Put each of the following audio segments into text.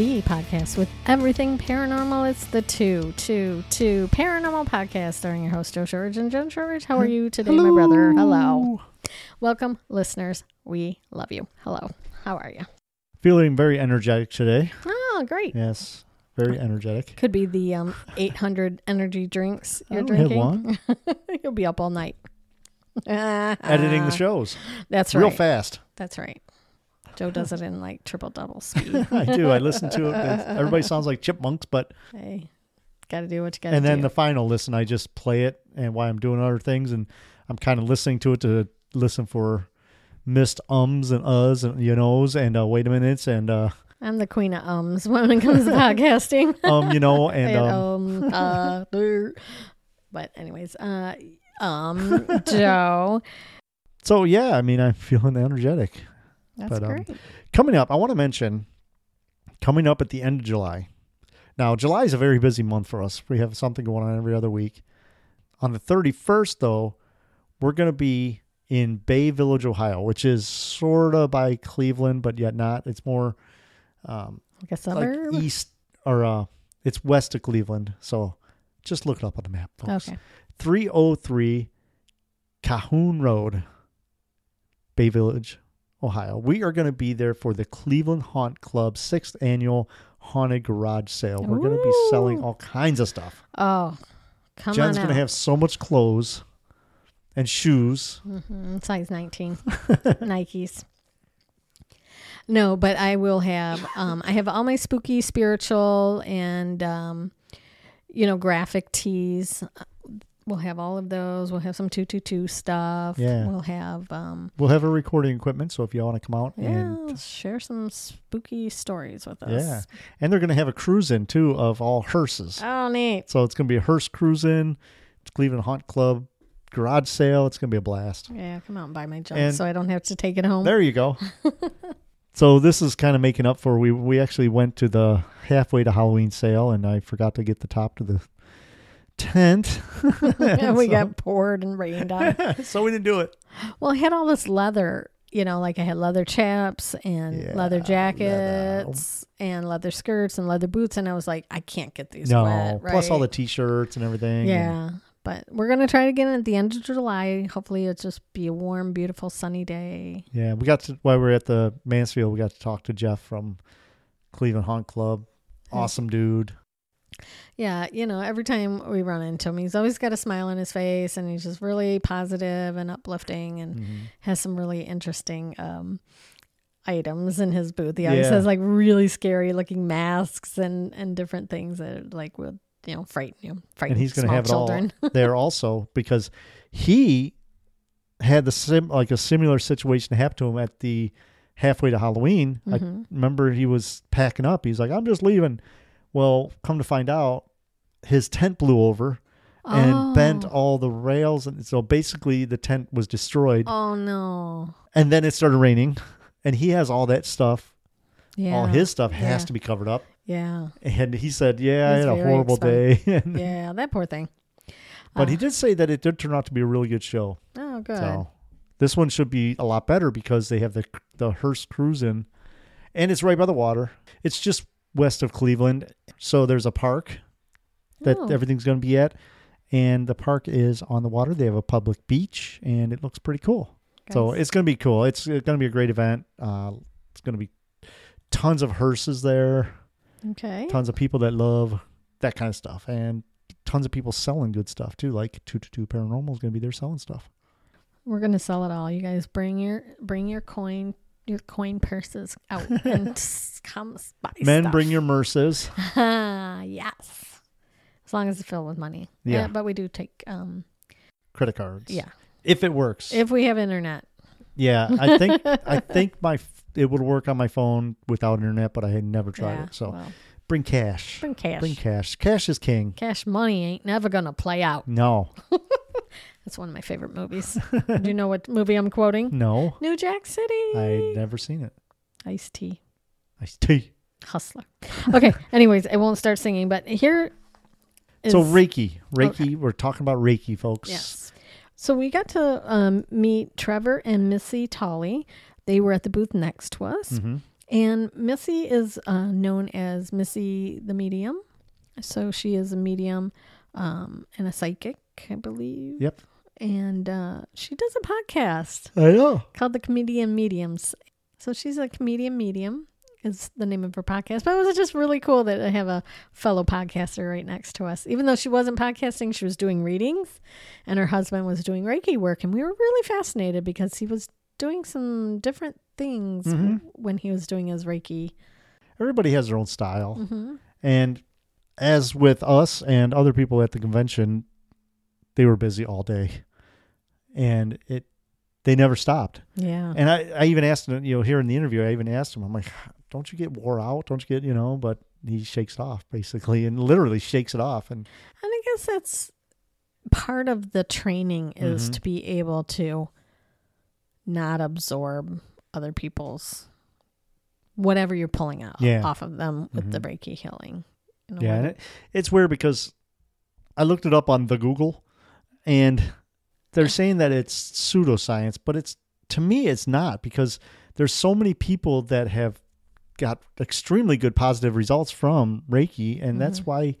the podcast with everything paranormal. It's the two, two, two paranormal podcast starring your host Joe Shorridge and Jen Shorridge. How are you today, my brother? Hello. Welcome, listeners. We love you. Hello. How are you? Feeling very energetic today. Oh, great. Yes, very energetic. Could be the um, 800 energy drinks you're had drinking. You'll be up all night. Editing the shows That's right. real fast. That's right. Joe does it in like triple double speed. I do. I listen to it. Everybody sounds like chipmunks, but hey, got to do what you got to do. and do. then the final listen, I just play it and while I'm doing other things, and I'm kind of listening to it to listen for missed ums and uhs and you knows and uh, wait a minutes and uh, I'm the queen of ums when it comes to podcasting. um you know and And, um, um, uh, but anyways, uh, um, Joe, so yeah, I mean I'm feeling energetic. That's But, um. Coming up, I want to mention coming up at the end of July. Now, July is a very busy month for us. We have something going on every other week. On the 31st, though, we're going to be in Bay Village, Ohio, which is sort of by Cleveland, but yet not. It's more um, like a like suburb. east or uh, it's west of Cleveland. So just look it up on the map, folks. okay. 303 Cahoon Road, Bay Village, Ohio. We are going to be there for the Cleveland Haunt Club sixth annual haunted garage sale. We're going to be selling all kinds of stuff. Oh, come Jen's going to have so much clothes and shoes. Mhm, size 19 Nikes. No, but I will have um I have all my spooky spiritual and um you know graphic tees. We'll have all of those. We'll have some 222 stuff. Yeah. We'll have um We'll have a recording equipment, so if y'all want to come out yeah, and share some spooky stories with us. yeah, and they're going to have a cruise in too of all hearses. Oh, neat. So it's going to be a hearse cruise in. It's Cleveland Haunt Club garage sale. It's going to be a blast. Yeah, come out and buy my junk And- so I don't have to take it home. There you go. so this is kind of making up for we we actually went to the halfway to Halloween sale and I forgot to get the top to the tent. Yeah, we so, got poured and rained on. so we didn't do it. Well, I had all this leather, you know, like I had leather chaps and Yeah, leather leather. jackets and leather skirts and leather boots, and I was like, I can't get these No, wet, right? plus all the t-shirts and everything. and- yeah. But we're gonna try it again at the end of July. Hopefully, it'll just be a warm, beautiful, sunny day. yeah. We got to while we were at the Mansfield, we got to talk to Jeff from Cleveland Haunt Club. Awesome dude. Yeah, you know, every time we run into him, he's always got a smile on his face, and he's just really positive and uplifting, and Mhm. has some really interesting um, items in his booth. He always Yeah. has like really scary looking masks and and different things that like would you know frighten you, frighten And he's going to have it children. all there also because he had the sim like a similar situation happen to him at the halfway to Halloween. I Mhm. remember he was packing up. He's like, I'm just leaving. Well, come to find out, his tent blew over and bent Oh. all the rails. And so basically, the tent was destroyed. Oh no! And then it started raining. And he has all that stuff. Yeah, All his stuff has yeah. to be covered up. yeah, And he said, Yeah, I It's had a horrible day. Yeah. That poor thing. but Uh, he did say that it did turn out to be a really good show. Oh, good. So this one should be a lot better because they have the the Hearse Cruise in, and it's right by the water. It's just west of Cleveland, so there's a park that Oh. everything's going to be at, and the park is on the water. They have a public beach, and it looks pretty cool. So it's going to be cool. It's, going to be a great event. Uh, it's going to be tons of hearses there, okay. tons of people that love that kind of stuff, and tons of people selling good stuff too. Like Two to Two Paranormal is going to be there selling stuff. We're gonna sell it all. You guys bring your bring your coin your coin purses out and come buy Men, stuff. bring your merces. yes. As long as it's filled with money. Yeah. but we do take um credit cards. yeah. If it works. If we have internet. yeah, I think I think my it would work on my phone without internet, but I had never tried yeah, it. So well, bring cash. bring cash. Bring cash. Cash is king. cash money ain't never gonna play out. No. That's one of my favorite movies. do you know what movie I'm quoting? No. New Jack City. I never seen it. Ice-T. I tea. Hustler. Okay. Anyways, I won't start singing, but here is So Reiki. Reiki, we're talking about Reiki, folks. Yes. So we got to um, meet Trevor and Missy Tolly. They were at the booth next to us, hmm And Missy is uh, known as Missy the Medium. So she is a medium um, and a psychic, I believe. Yep. And uh, she does a podcast I know. called The Comedian Mediums. So she's a comedian medium is the name of her podcast. But it was just really cool that I have a fellow podcaster right next to us. Even though she wasn't podcasting, she was doing readings and her husband was doing Reiki work. And we were really fascinated because he was doing some different things Mhm. when he was doing his Reiki. Everybody has their own style. hmm And as with us and other people at the convention, they were busy all day. And it they never stopped. Yeah. And I, I even asked him, you know, here in the interview, I even asked him, I'm like, don't you get wore out? Don't you get, you know, but he shakes it off basically and literally shakes it off. And And I guess that's part of the training is Mhm. to be able to not absorb other people's whatever you're pulling out Yeah. off of them with the Mhm. Reiki healing. Yeah, and it, it's weird because I looked it up on the Google and they're saying that it's pseudoscience, but it's to me it's not because there's so many people that have got extremely good positive results from Reiki and that's Mhm. why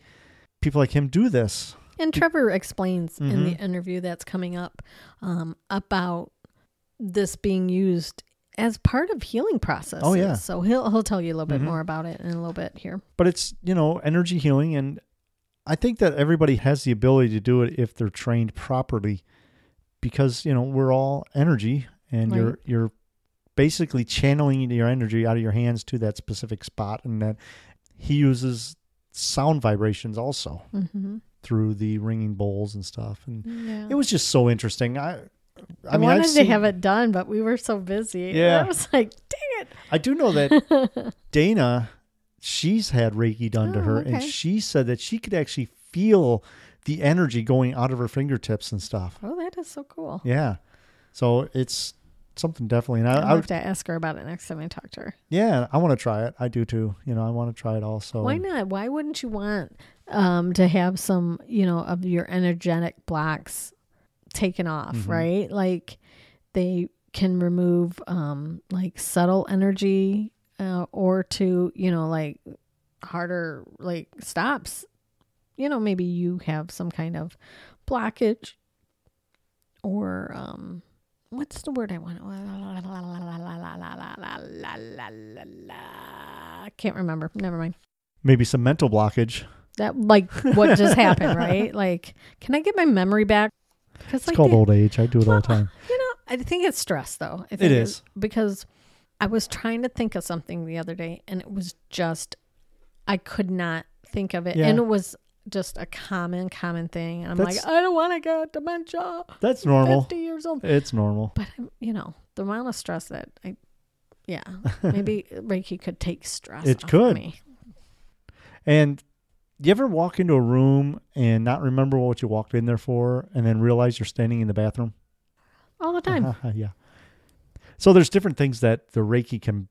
people like him do this. And Trevor explains in the Mhm. interview that's coming up um, about this being used as part of healing process. Oh, yeah. So he'll he'll tell you a little bit Mhm. more about it in a little bit here. But it's, you know, energy healing and I think that everybody has the ability to do it if they're trained properly because, you know, we're all energy and you're you're basically channeling your energy out of your hands to that specific spot and that he uses sound vibrations also Mm-hmm. through the ringing bowls and stuff and Yeah. it was just so interesting. I I, I mean, wanted to have it done, but we were so busy. Yeah. I was like, dang it. I do know that. Dana, she's had Reiki done to Oh, her, and she said that she could actually feel the energy going out of her fingertips and stuff. oh, that is so cool. Yeah, so it's something definitely. And I, I'll I have to ask her about it next time I talk to her. yeah, I want to try it. I do too. You know, I want to try it also. Why not? Why wouldn't you want um, to have some, you know, of your energetic blocks taken off, Mhm. right? Like they can remove um, like subtle energy uh, or to, you know, like harder like stops. You know, maybe you have some kind of blockage or um what's the word I want? I can't remember. Never mind. Maybe some mental blockage. That like what just happened, right? Like, can I get my memory back? Because It's called old age. I do it all the time. You know, I think it's stress though. I think it's- is. because I was trying to think of something the other day, and it was just I could not think of it, Yeah. and it was just a common, common thing. And I'm That's- like, I don't want to get dementia. That's normal. Fifty years old, It's normal. but I'm, you know, the amount of stress that I, yeah, maybe Reiki could take stress. It off of could. me. And you ever walk into a room and not remember what you walked in there for, and then realize you're standing in the bathroom? all the time. yeah. So there's different things that the Reiki can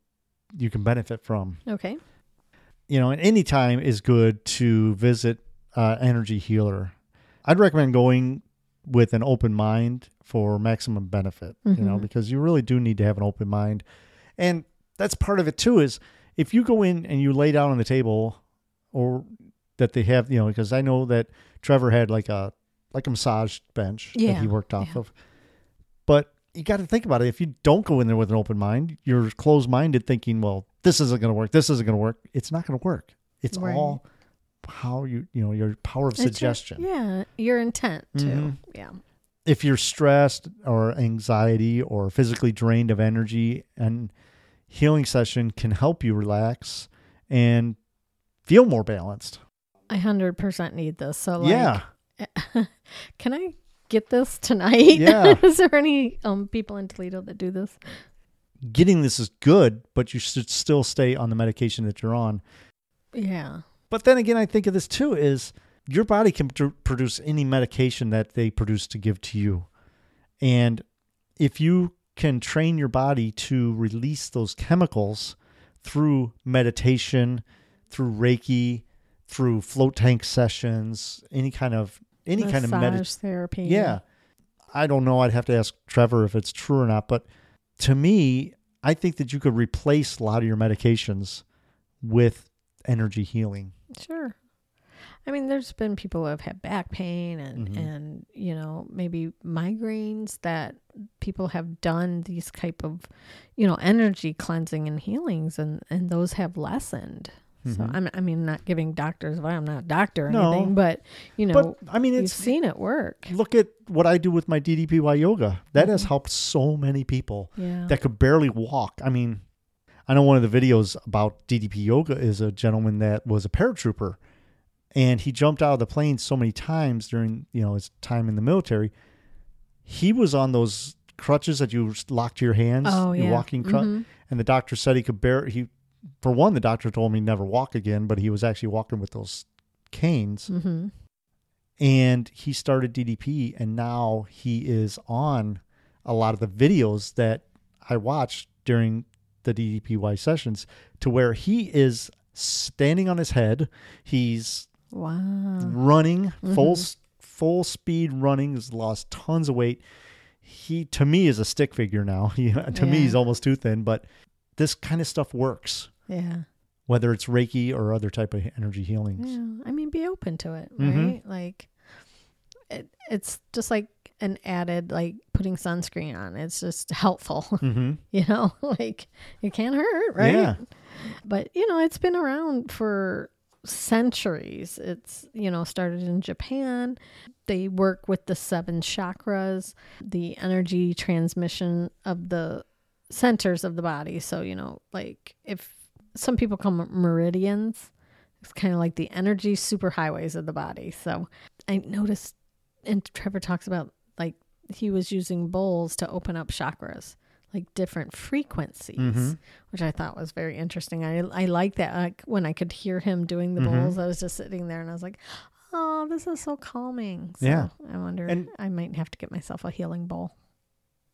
you can benefit from. Okay. You know, and any time is good to visit uh, energy healer. I'd recommend going with an open mind for maximum benefit. You know, Mhm. because you really do need to have an open mind, and that's part of it too. Is if you go in and you lay down on the table, or that they have, you know, because I know that Trevor had like a like a massage bench that he worked off yeah. of. But you got to think about it. If you don't go in there with an open mind, you're closed minded thinking, well, this isn't going to work. This isn't going to work. It's not going to work. It's Right. all how you, you know, your power of It's your- suggestion. yeah, your intent too. Mhm. Yeah. If you're stressed or anxiety or physically drained of energy, and healing session can help you relax and feel more balanced. I hundred percent need this. So like, yeah. can I get this tonight? Yeah. is there any um people in Toledo that do this? Getting this is good, but you should still stay on the medication that you're on. Yeah. But then again, I think of this too is your body can pr- produce any medication that they produce to give to you. And if you can train your body to release those chemicals through meditation, through Reiki, through float tank sessions, any kind of any kind of Massage meditation. therapy. Yeah. I don't know. I'd have to ask Trevor if it's true or not. But to me, I think that you could replace a lot of your medications with energy healing. Sure. I mean, there's been people who have had back pain and Mhm. and you know maybe migraines that people have done these type of you know energy cleansing and healings and and those have lessened. So Mhm. I'm I mean not giving doctors advice. I'm not a doctor or No. anything, but you know but I mean, you've it's seen it work. look at what I do with my DDPY yoga. That has Mhm. helped so many people Yeah. that could barely walk. I mean, I know one of the videos about DDP yoga is a gentleman that was a paratrooper and he jumped out of the plane so many times during, you know, his time in the military. He was on those crutches that you lock to your hands, oh your yeah. walking crutch, Mhm. and the doctor said he could bear he for one the doctor told me never walk again, but he was actually walking with those canes Mhm. and he started DDP and now he is on a lot of the videos that I watched during the DDPY sessions to where he is standing on his head he's Wow. running full Mhm. s full speed running has lost tons of weight he to me is a stick figure now he, to me he's almost too thin but this kind of stuff works Yeah. whether it's reiki or other type of energy healings Yeah, I mean, be open to it, Mhm. right? Like, it, it's just like an added, like putting sunscreen on. It's just helpful, mm-hmm. you know. like it can't hurt, right? Yeah. But you know, it's been around for centuries. It's you know started in Japan. They work with the seven chakras, the energy transmission of the centers of the body. So you know, like if some people call them meridians, it's kind of like the energy superhighways of the body. So I noticed, and Trevor talks about he was using bowls to open up chakras, like different frequencies, Mhm. which I thought was very interesting. I I like that. Like when I could hear him doing the Mhm. bowls, I was just sitting there and I was like, "Oh, this is so calming." So Yeah. I wonder. And- I might have to get myself a healing bowl.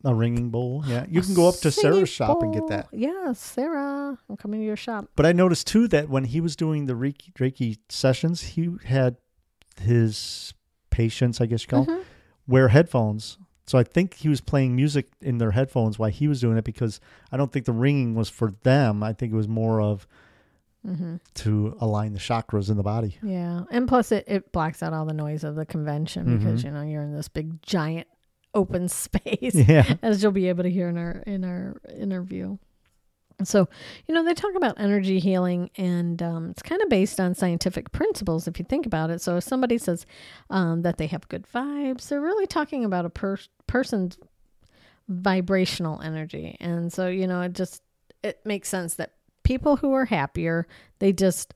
A ringing bowl. Yeah. You can go up to Sarah's shop and get that. Yeah, Sarah, I'm coming to your shop. But I noticed too that when he was doing the Reiki, Reiki sessions, he had his patients, I guess you call, 'em, Mhm. wear headphones. So I think he was playing music in their headphones while he was doing it because I don't think the ringing was for them. I think it was more of Mm-hmm. to align the chakras in the body. Yeah, and plus it, it blocks out all the noise of the convention because Mhm. you know you're in this big giant open space, Yeah. as you'll be able to hear in our in our interview. So, you know, they talk about energy healing, and um, it's kind of based on scientific principles if you think about it. So, if somebody says um, that they have good vibes, they're really talking about a per- person's vibrational energy. And so, you know, it just it makes sense that people who are happier, they just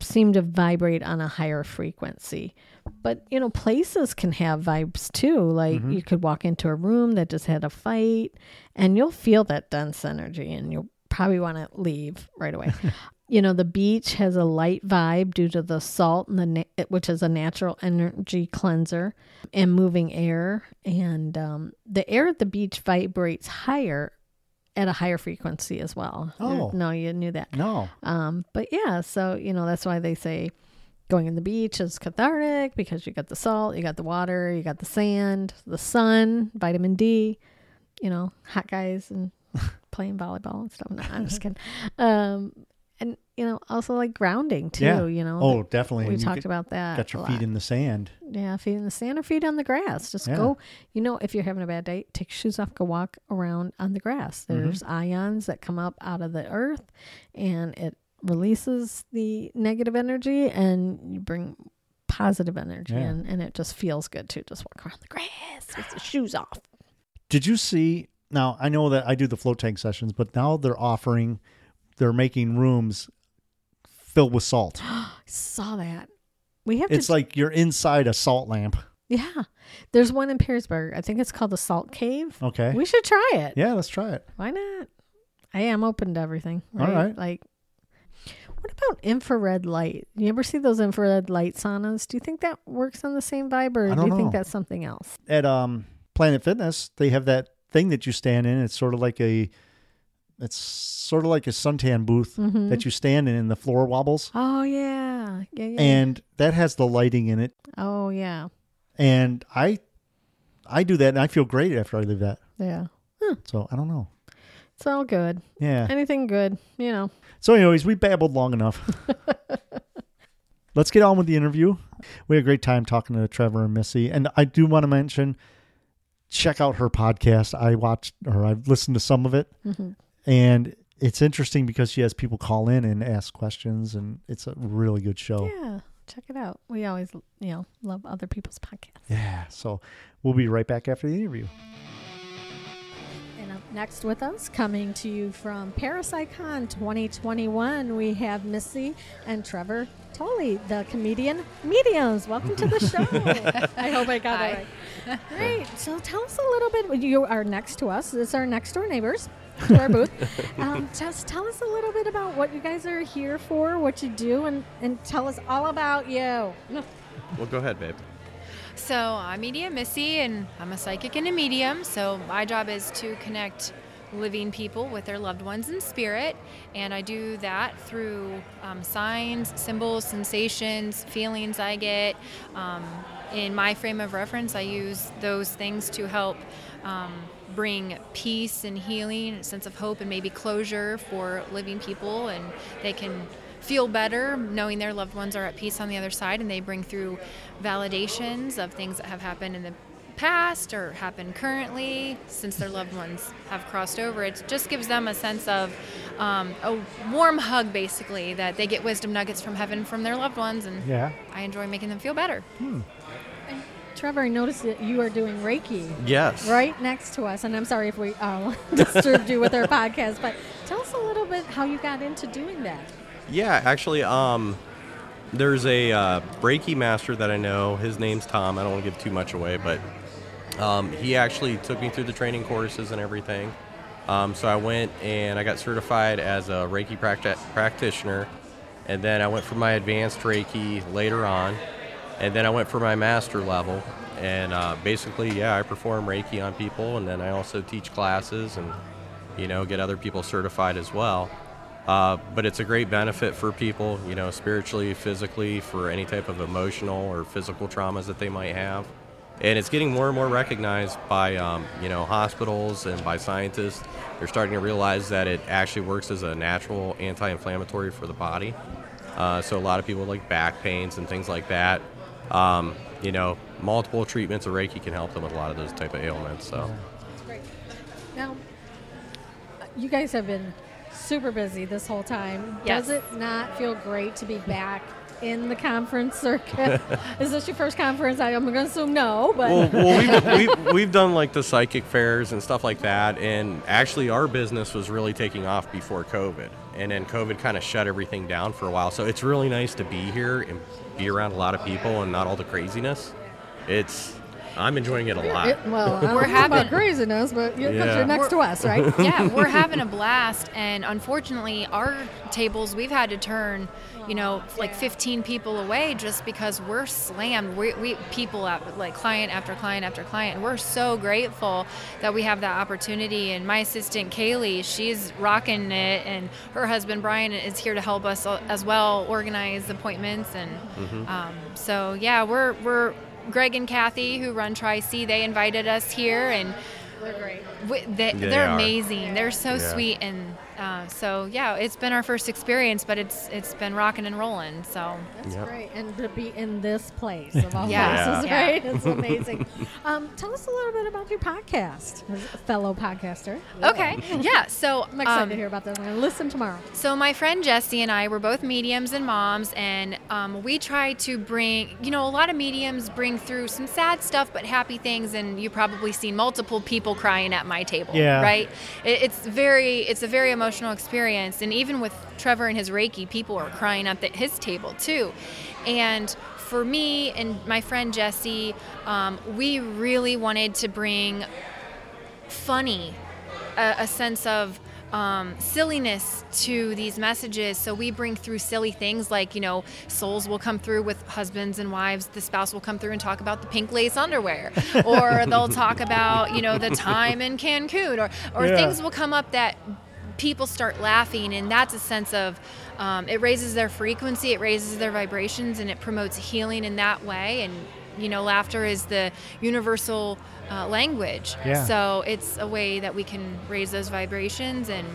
seem to vibrate on a higher frequency. But, you know, places can have vibes too. Like Mhm. you could walk into a room that just had a fight and you'll feel that dense energy and you'll probably want to leave right away. you know, the beach has a light vibe due to the salt and the na- which is a natural energy cleanser and moving air and um, the air at the beach vibrates higher at a higher frequency as well. Oh. No, you knew that. No. Um, but yeah, so you know that's why they say going in the beach is cathartic because you got the salt, you got the water, you got the sand, the sun, vitamin D, you know, hot guys and playing volleyball and stuff. No, I'm just kidding. Um, and you know, also like grounding too. Yeah. You know, Oh, definitely. we And talked get- about that. got your feet lot. in the sand. Yeah, feet in the sand or feet on the grass. Just Yeah. go. You know, if you're having a bad day, take your shoes off, go walk around on the grass. Mm-hmm. There's ions that come up out of the earth and it releases the negative energy and you bring positive energy Yeah. in and it just feels good to just walk around the grass with the shoes off. Did you see? Now I know that I do the float tank sessions, but now they're offering, they're making rooms filled with salt. I saw that. We have It's to like you're inside a salt lamp. Yeah. There's one in Perrysburg. I think it's called the Salt Cave. Okay. We should try it. yeah, let's try it. Why not? I am open to everything. All Right? right. Like, what about infrared light? You ever see those infrared light saunas? Do you think that works on the same vibe, or do you think that's something else? At um Planet Fitness, they have that thing that you stand in. It's sort of like a, it's sort of like a suntan booth Mhm. that you stand in, and the floor wobbles, Oh yeah, yeah, yeah. and that has the lighting in it. oh yeah, And I, I do that, and I feel great after I leave that. yeah. So I don't know. It's all good. Yeah. Anything good, you know. So, anyways, we babbled long enough. Let's get on with the interview. We had a great time talking to Trevor and Missy. And I do want to mention check out her podcast. I watched or I've listened to some of it. Mm-hmm. And it's interesting because she has people call in and ask questions. And it's a really good show. Yeah, check it out. We always, you know, love other people's podcasts. Yeah. So we'll be right back after the interview. And up next with us, coming to you from Paris Icon 2021, we have Missy and Trevor Tolley, the comedian mediums. Welcome to the show. I hope I got it right. Great. So tell us a little bit. You are next to us. It's our next door neighbors to our booth. Um, just tell us a little bit about what you guys are here for, what you do, and, and tell us all about you. Well, go ahead, babe. So I'm Medium Missy, and I'm a psychic and a medium. So my job is to connect living people with their loved ones in spirit, and I do that through um, signs, symbols, sensations, feelings I get. Um, in my frame of reference, I use those things to help. Um, bring peace and healing, a sense of hope, and maybe closure for living people, and they can feel better knowing their loved ones are at peace on the other side and they bring through validations of things that have happened in the past or happen currently since their loved ones have crossed over it just gives them a sense of um, a warm hug basically that they get wisdom nuggets from heaven from their loved ones and Yeah. i enjoy making them feel better Trevor, I noticed that you are doing Reiki. Yes. right next to us. And I'm sorry if we uh, disturbed you with our podcast, but tell us a little bit how you got into doing that. Yeah, actually, um, there's a uh, Reiki master that I know. His name's Tom. I don't want to give too much away, but um, he actually took me through the training courses and everything. Um, so I went and I got certified as a Reiki practi- practitioner, and then I went for my advanced Reiki later on, and then I went for my master level. And uh, basically, yeah, I perform Reiki on people, and then I also teach classes and you know get other people certified as well. Uh, but it's a great benefit for people, you know, spiritually, physically, for any type of emotional or physical traumas that they might have. And it's getting more and more recognized by, um, you know, hospitals and by scientists. They're starting to realize that it actually works as a natural anti-inflammatory for the body. Uh, so a lot of people like back pains and things like that. Um, you know, multiple treatments of Reiki can help them with a lot of those type of ailments. So. Great. Now, you guys have been super busy this whole time. Yes. Does it not feel great to be back in the conference circuit? Is this your first conference? I, I'm going to assume no, but well, well we've, we've, we've done like the psychic fairs and stuff like that, and actually our business was really taking off before COVID, and then COVID kind of shut everything down for a while. So it's really nice to be here and be around a lot of people and not all the craziness. It's I'm enjoying it a lot. It- well, We're know about having- craziness, but you, 'cause Yeah. you're next to us, right? yeah, we're having a blast, and unfortunately, our tables we've had to turn, you know, like 15 people away just because we're slammed. We, we people at, like client after client after client. And we're so grateful that we have that opportunity. And my assistant Kaylee, she's rocking it, and her husband Brian is here to help us as well organize appointments. And um, so yeah, we're we're. Greg and Kathy, who run Tri C, they invited us here, and They're great. we, they, They they're are. amazing. They're so Yeah. sweet, and uh, so yeah, it's been our first experience, but it's it's been rocking and rolling. So That's Yep. great. And to be in this place of all Yeah. places, Yeah. right? It's amazing. um, tell us a little bit about your podcast, as a fellow podcaster. okay, yeah. So I'm excited um, to hear about this. I'm going to listen tomorrow. So my friend Jessie and I were both mediums and moms, and um, we try to bring, you know, a lot of mediums bring through some sad stuff, but happy things, and you probably seen multiple people crying at my table, Yeah. right? It, it's very, it's a very emotional experience, and even with Trevor and his Reiki, people are crying at the, his table too, and. For me and my friend Jesse, um, we really wanted to bring funny, a, a sense of um, silliness to these messages. So we bring through silly things like, you know, souls will come through with husbands and wives. The spouse will come through and talk about the pink lace underwear, or they'll talk about, you know, the time in Cancun, or or Yeah. things will come up that people start laughing, and that's a sense of. Um, it raises their frequency, it raises their vibrations, and it promotes healing in that way. And you know, laughter is the universal uh, language. Yeah. So it's a way that we can raise those vibrations and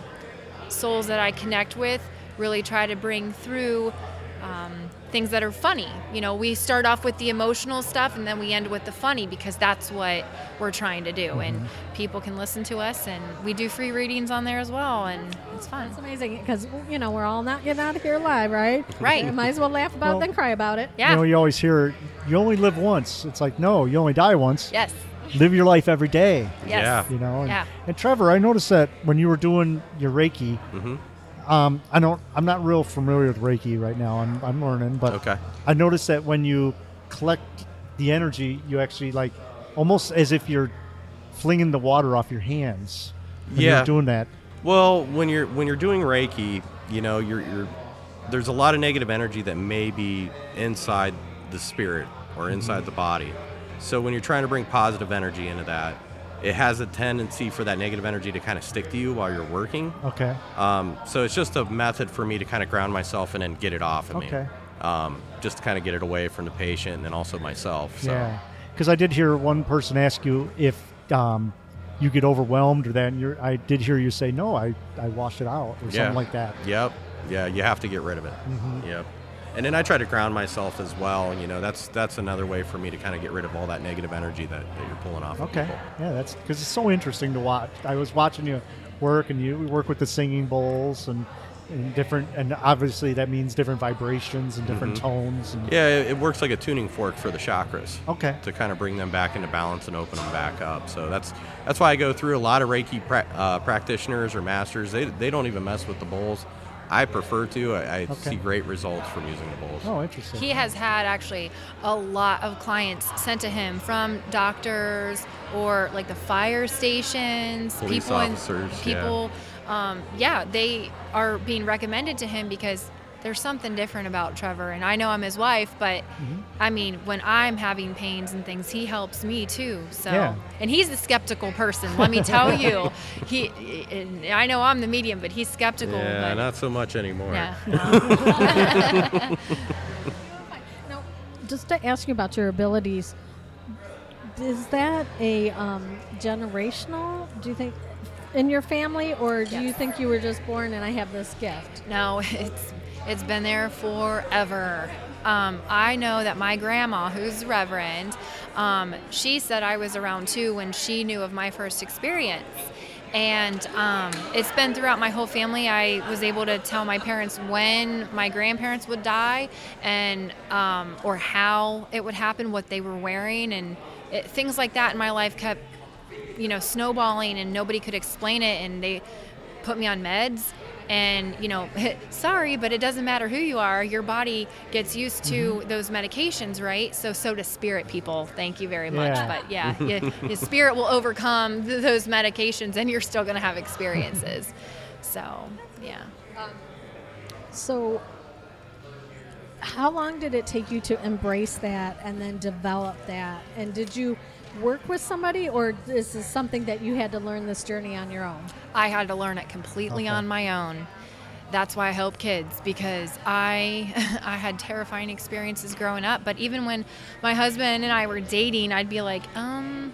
souls that I connect with really try to bring through um, things that are funny. You know, we start off with the emotional stuff and then we end with the funny because that's what we're trying to do. And people can listen to us, and we do free readings on there as well, and it's fun. It's amazing because you know we're all not getting out of here live, right? Right. You might as well laugh about Well- it than cry about it. Yeah. You know, you always hear, you only live once. It's like, no, you only die once. yes. Live your life every day. Yes. Yeah. You know. And, Yeah. and Trevor, I noticed that when you were doing your Reiki, Mhm. Um, I don't, I'm not real familiar with Reiki right now. I'm, I'm learning, but Okay. I noticed that when you collect the energy, you actually like almost as if you're flinging the water off your hands. When Yeah. You're doing that. Well, when you're when you're doing Reiki, you know, you're, you're there's a lot of negative energy that may be inside the spirit or inside the body. So when you're trying to bring positive energy into that, it has a tendency for that negative energy to kind of stick to you while you're working. Okay. Um, so it's just a method for me to kind of ground myself and then get it off of Okay. me. Um, just to kind of get it away from the patient and then also myself. So. Yeah. Because I did hear one person ask you if um, you get overwhelmed or that. And you're, I did hear you say, no, I, I wash it out or Yeah. something like that. Yep. Yeah, you have to get rid of it. Mhm. Yep. And then I try to ground myself as well. You know, that's that's another way for me to kind of get rid of all that negative energy that, that you're pulling off. Okay. people. Yeah, that's because it's so interesting to watch. I was watching you work, and you work with the singing bowls and, and different, and obviously that means different vibrations and different tones. And, Mm-hmm. Yeah, it, it works like a tuning fork for the chakras. Okay. To kind of bring them back into balance and open them back up. So that's that's why I go through a lot of Reiki pra- uh, practitioners or masters. They, they don't even mess with the bowls. I prefer to. I, I Okay. see great results from using the bowls. Oh, interesting. He has had actually a lot of clients sent to him from doctors or like the fire stations, Police people in- officers, yeah. people. Um, yeah, they are being recommended to him because there's something different about Trevor. And I know I'm his wife, but Mm-hmm. I mean, when I'm having pains and things, he helps me too. So, Yeah. and he's the skeptical person. Let me tell you, he. and I know I'm the medium, but he's skeptical. Yeah, but, not so much anymore. yeah. Now, just to ask you about your abilities, is that a um, generational? Do you think in your family, or do you think you were just born and I have this gift? No, it's it's been there forever. Um, I know that my grandma, who's Reverend, um, she said I was around two when she knew of my first experience. And um, it's been throughout my whole family. I was able to tell my parents when my grandparents would die, and um, or how it would happen, what they were wearing, and it, things like that in my life kept you know, snowballing and nobody could explain it and they put me on meds and you know sorry but it doesn't matter who you are your body gets used to Mm-hmm. those medications right so so does spirit people thank you very much Yeah. but yeah y- your spirit will overcome th- those medications and you're still going to have experiences so yeah So, how long did it take you to embrace that and then develop that? And did you work with somebody, or is this something that you had to learn this journey on your own? I had to learn it completely Okay. on my own. That's why I help kids because I I had terrifying experiences growing up. But even when my husband and I were dating, I'd be like, um,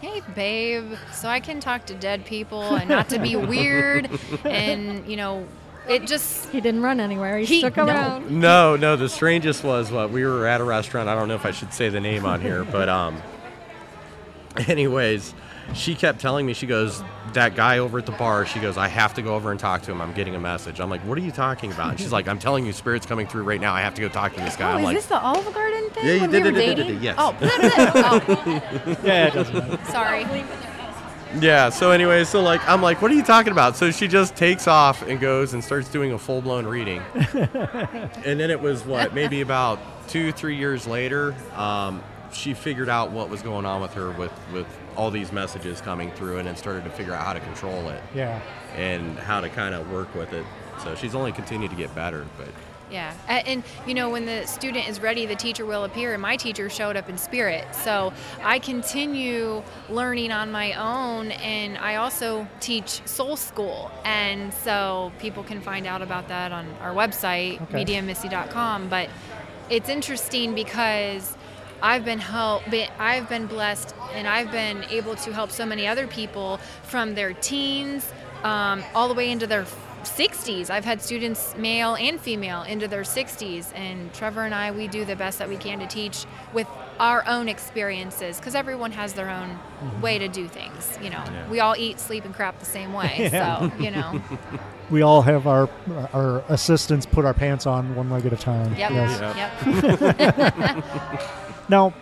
hey babe, so I can talk to dead people and not to be weird, and you know, it just He didn't run anywhere. He, He- stuck no. around. No, no. The strangest was what we were at a restaurant. I don't know if I should say the name on here, but um. Anyways, she kept telling me. She goes, "That guy over at the bar." She goes, "I have to go over and talk to him. I'm getting a message." I'm like, "What are you talking about?" And she's like, "I'm telling you, spirits coming through right now. I have to go talk to this guy." oh, I'm is like, this the Olive Garden thing? Yeah, you when did we it, were did dating? did yes. Oh, oh, yeah, it doesn't sorry. Yeah. So anyway, so like I'm like, what are you talking about? So she just takes off and goes and starts doing a full blown reading. and then it was what maybe about two three years later, um, she figured out what was going on with her with with all these messages coming through, and then started to figure out how to control it Yeah. and how to kind of work with it. So she's only continued to get better, but Yeah, and you know when the student is ready, the teacher will appear, and my teacher showed up in spirit. So I continue learning on my own, and I also teach Soul School, and so people can find out about that on our website, Okay. mediummissy.com. But it's interesting because I've been help, I've been blessed, and I've been able to help so many other people from their teens um, all the way into their 60s. I've had students, male and female, into their 60s, and Trevor and I, we do the best that we can to teach with our own experiences because everyone has their own way to do things. You know, Yeah. we all eat, sleep, and crap the same way. So, you know, We all have our our assistants put our pants on one leg at a time. yep, Yes. yep. Now,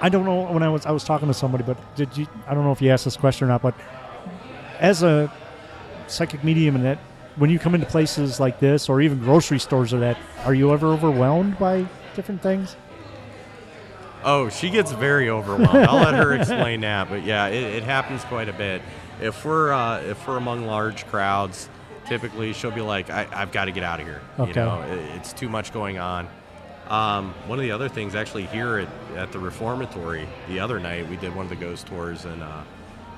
I don't know when I was I was talking to somebody, but did you? I don't know if you asked this question or not, but as a psychic medium, and that when you come into places like this, or even grocery stores or that, are you ever overwhelmed by different things? Oh, she gets very overwhelmed. I'll let her explain that, but yeah, it, it happens quite a bit. If we're uh, if we're among large crowds, typically she'll be like, I, "I've got to get out of here." You know, it, it's too much going on. Um, one of the other things, actually, here at, at the reformatory, the other night we did one of the ghost tours, and uh,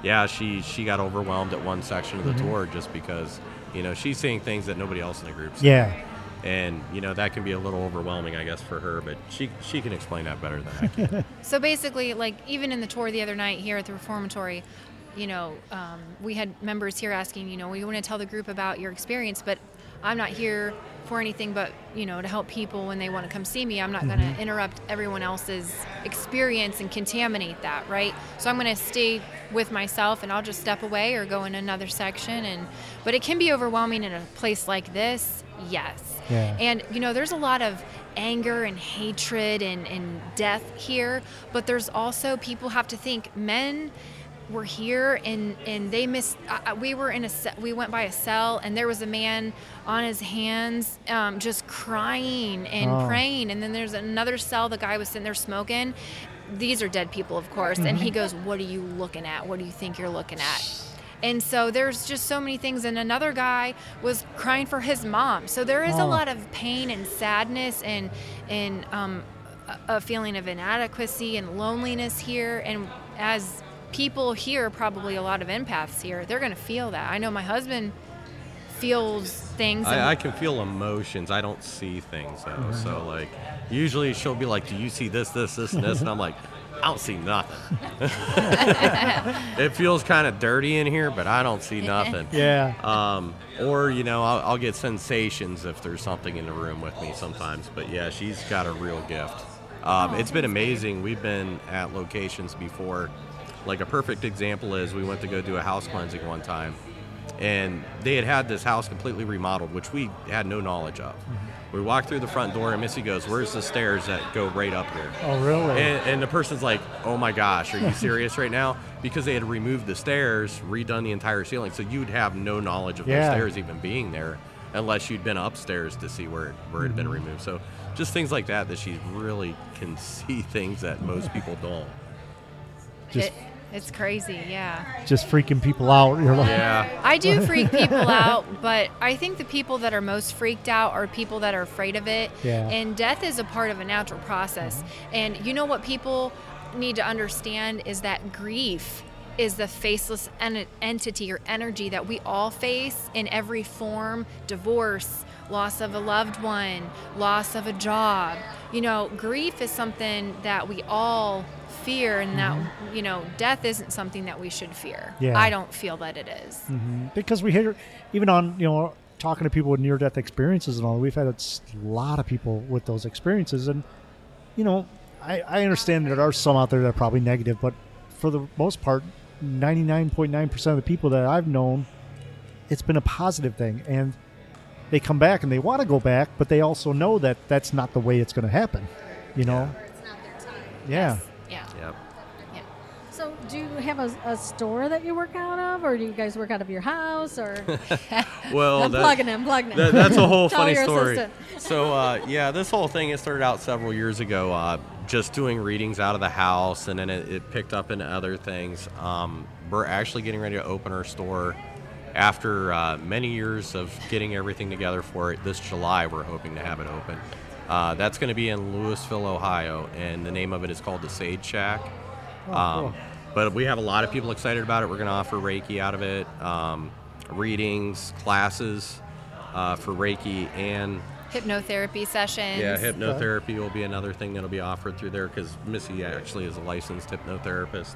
yeah, she she got overwhelmed at one section of the tour just because you know she's seeing things that nobody else in the group's seeing Yeah. and you know that can be a little overwhelming, I guess, for her. But she she can explain that better than I can. So basically, like even in the tour the other night here at the reformatory, you know, um, we had members here asking, you know, we want to tell the group about your experience, but I'm not here for anything but you know to help people when they want to come see me. I'm not going to mm-hmm. interrupt everyone else's experience and contaminate that, right? So I'm going to stay with myself and I'll just step away or go in another section. And but it can be overwhelming in a place like this. Yes. Yeah. And you know, there's a lot of anger and hatred and, and death here, but there's also people have to think men were here and and they missed. Uh, we were in a we went by a cell and there was a man on his hands um, just crying and Oh. praying, and then there's another cell. The guy was sitting there smoking. These are dead people, of course. And he goes, "What are you looking at? What do you think you're looking at?" And so there's just so many things. And another guy was crying for his mom. So there is a Oh. lot of pain and sadness and and um, a, a feeling of inadequacy and loneliness here. And as people here, probably a lot of empaths here, they're going to feel that. I know my husband feels things. I, I can feel emotions. I don't see things though. So like, usually she'll be like, "Do you see this, this, this, and this?" And I'm like, "I don't see nothing." it feels kind of dirty in here, but I don't see nothing. Yeah. Um, or you know, I'll, I'll get sensations if there's something in the room with me sometimes. But yeah, she's got a real gift. Um, it's been amazing. We've been at locations before. Like a perfect example is we went to go do a house cleansing one time, and they had had this house completely remodeled, which we had no knowledge of. Mm-hmm. We walked through the front door, and Missy goes, "Where's the stairs that go right up here?" Oh, really? And, and the person's like, "Oh my gosh, are you serious right now?" Because they had removed the stairs, redone the entire ceiling, so you'd have no knowledge of Yeah. those stairs even being there, unless you'd been upstairs to see where it, where it had been mm-hmm. removed. So just things like that that she really can see things that most people don't. just it, it's crazy, yeah. just freaking people out. You're like, Yeah, I do freak people out, but I think the people that are most freaked out are people that are afraid of it. Yeah. And death is a part of a natural process. And you know what people need to understand is that grief is the faceless en- entity or energy that we all face in every form divorce, loss of a loved one, loss of a job. You know, grief is something that we all fear, and that, mm-hmm. you know, death isn't something that we should fear. Yeah. I don't feel that it is. Mm-hmm. because we hear even on you know talking to people with near death experiences and all we've had a lot of people with those experiences and you know I, I understand there are some out there that are probably negative but for the most part 99.9% of the people that i've known it's been a positive thing and they come back and they want to go back but they also know that that's not the way it's going to happen you know It's not their time. yeah Yeah. yep. Yeah. So, do you have a, a store that you work out of, or do you guys work out of your house? Or Well, I'm that- plugging it. I'm plugging it. That, that's a whole Tell funny story. So uh, yeah, this whole thing it started out several years ago, uh, just doing readings out of the house, and then it, it picked up into other things. Um, we're actually getting ready to open our store after uh, many years of getting everything together for it. This July, we're hoping to have it open. Uh, that's going to be in Louisville, Ohio, and the name of it is called the Sage Shack. Oh, Um, cool. But we have a lot of people excited about it. We're going to offer Reiki out of it, um, readings, classes uh, for Reiki, and hypnotherapy sessions. Yeah, hypnotherapy will be another thing that'll be offered through there because Missy actually is a licensed hypnotherapist.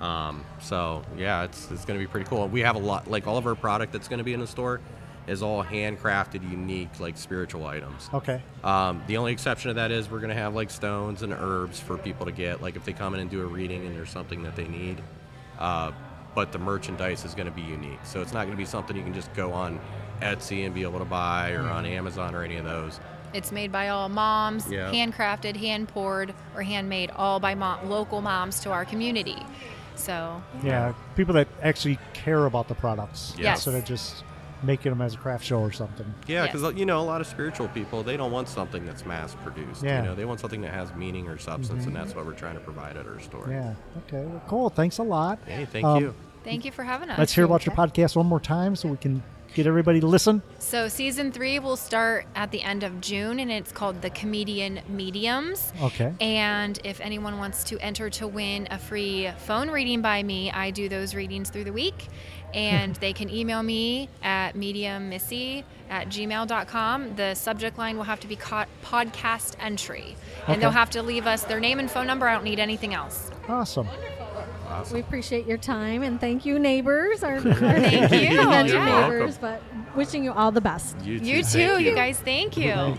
Um, so yeah, it's it's going to be pretty cool. We have a lot, like all of our product that's going to be in the store is all handcrafted, unique, like spiritual items. Okay. Um, the only exception to that is we're going to have like stones and herbs for people to get, like if they come in and do a reading and there's something that they need. Uh, but the merchandise is going to be unique, so it's not going to be something you can just go on Etsy and be able to buy or on Amazon or any of those. It's made by all moms, Yeah. handcrafted, hand poured, or handmade, all by mo- local moms to our community. So Yeah, people that actually care about the products Yes. instead of just making them as a craft show or something. Yeah, Yes. because you know a lot of spiritual people they don't want something that's mass produced. Yeah. You know they want something that has meaning or substance, and that's what we're trying to provide at our store. Yeah. Okay. Well, cool. Thanks a lot. Hey, thank Um, you. thank you for having us. Let's hear about your podcast one more time so we can get everybody to listen. So season three will start at the end of June, and it's called the Comedian Mediums. Okay. And if anyone wants to enter to win a free phone reading by me, I do those readings through the week. And they can email me at mediummissy at gmail.com. The subject line will have to be co- podcast entry. And Okay. they'll have to leave us their name and phone number. I don't need anything else. Awesome. Awesome. We appreciate your time and thank you, neighbors. Our, our Thank you. convention Yeah. welcome. neighbors, but wishing you all the best. You too. You thank too, you guys. Thank you.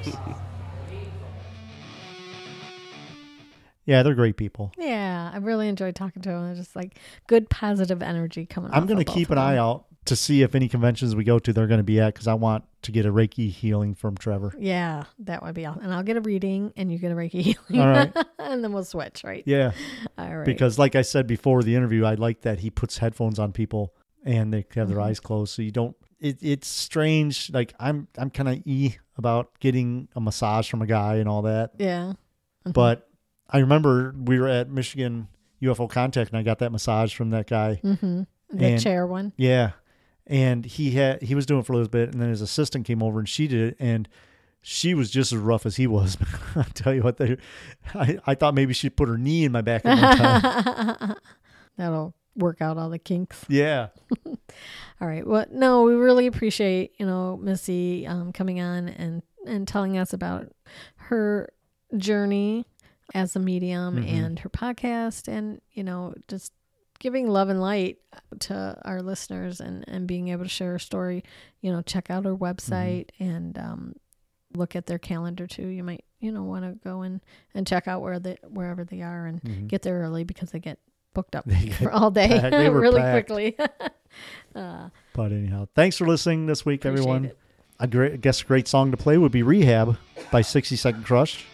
Yeah, they're great people. Yeah, I really enjoyed talking to them. It's just like good positive energy coming. I'm going to keep an eye out to see if any conventions we go to they're going to be at because I want to get a Reiki healing from Trevor. Yeah, that would be awesome. And I'll get a reading, and you get a Reiki healing. All right. and then we'll switch, right? Yeah, All right. because like I said before the interview, I like that he puts headphones on people and they have their Mhm. eyes closed, so you don't. It, it's strange. Like I'm, I'm kind of e about getting a massage from a guy and all that, yeah. Mhm. but I remember we were at Michigan UFO Contact and I got that massage from that guy. Mhm. the and- chair one. Yeah. And he had he was doing it for a little bit and then his assistant came over and she did it and she was just as rough as he was. I tell you what they I, I thought maybe she'd put her knee in my back at one time. That'll work out all the kinks. yeah. All right. Well, no, we really appreciate you know Missy um, coming on and and telling us about her journey as a medium Mhm. and her podcast, and you know just giving love and light to our listeners and and being able to share her story. You know, check out her website and um, look at their calendar too. You might you know want to go and and check out where they wherever they are and Mhm. get there early because they get booked up for all day packed. They were really packed. quickly. uh, But anyhow, thanks for listening this week, everyone. it. I great, guess a great song to play would be Rehab by 60 Second Crush.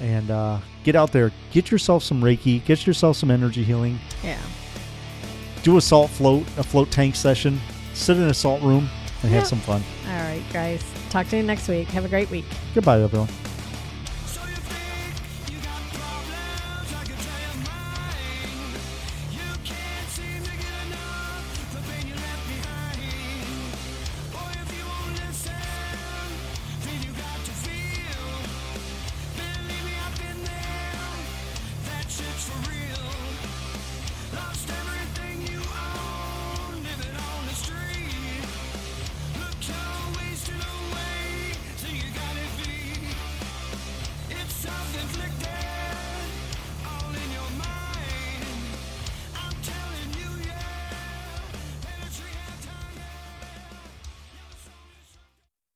And uh, get out there, get yourself some Reiki, get yourself some energy healing, yeah. do a salt float, a float tank session, sit in a salt room, and Yeah. have some fun. All right, guys. Talk to you next week. Have a great week. Goodbye, everyone.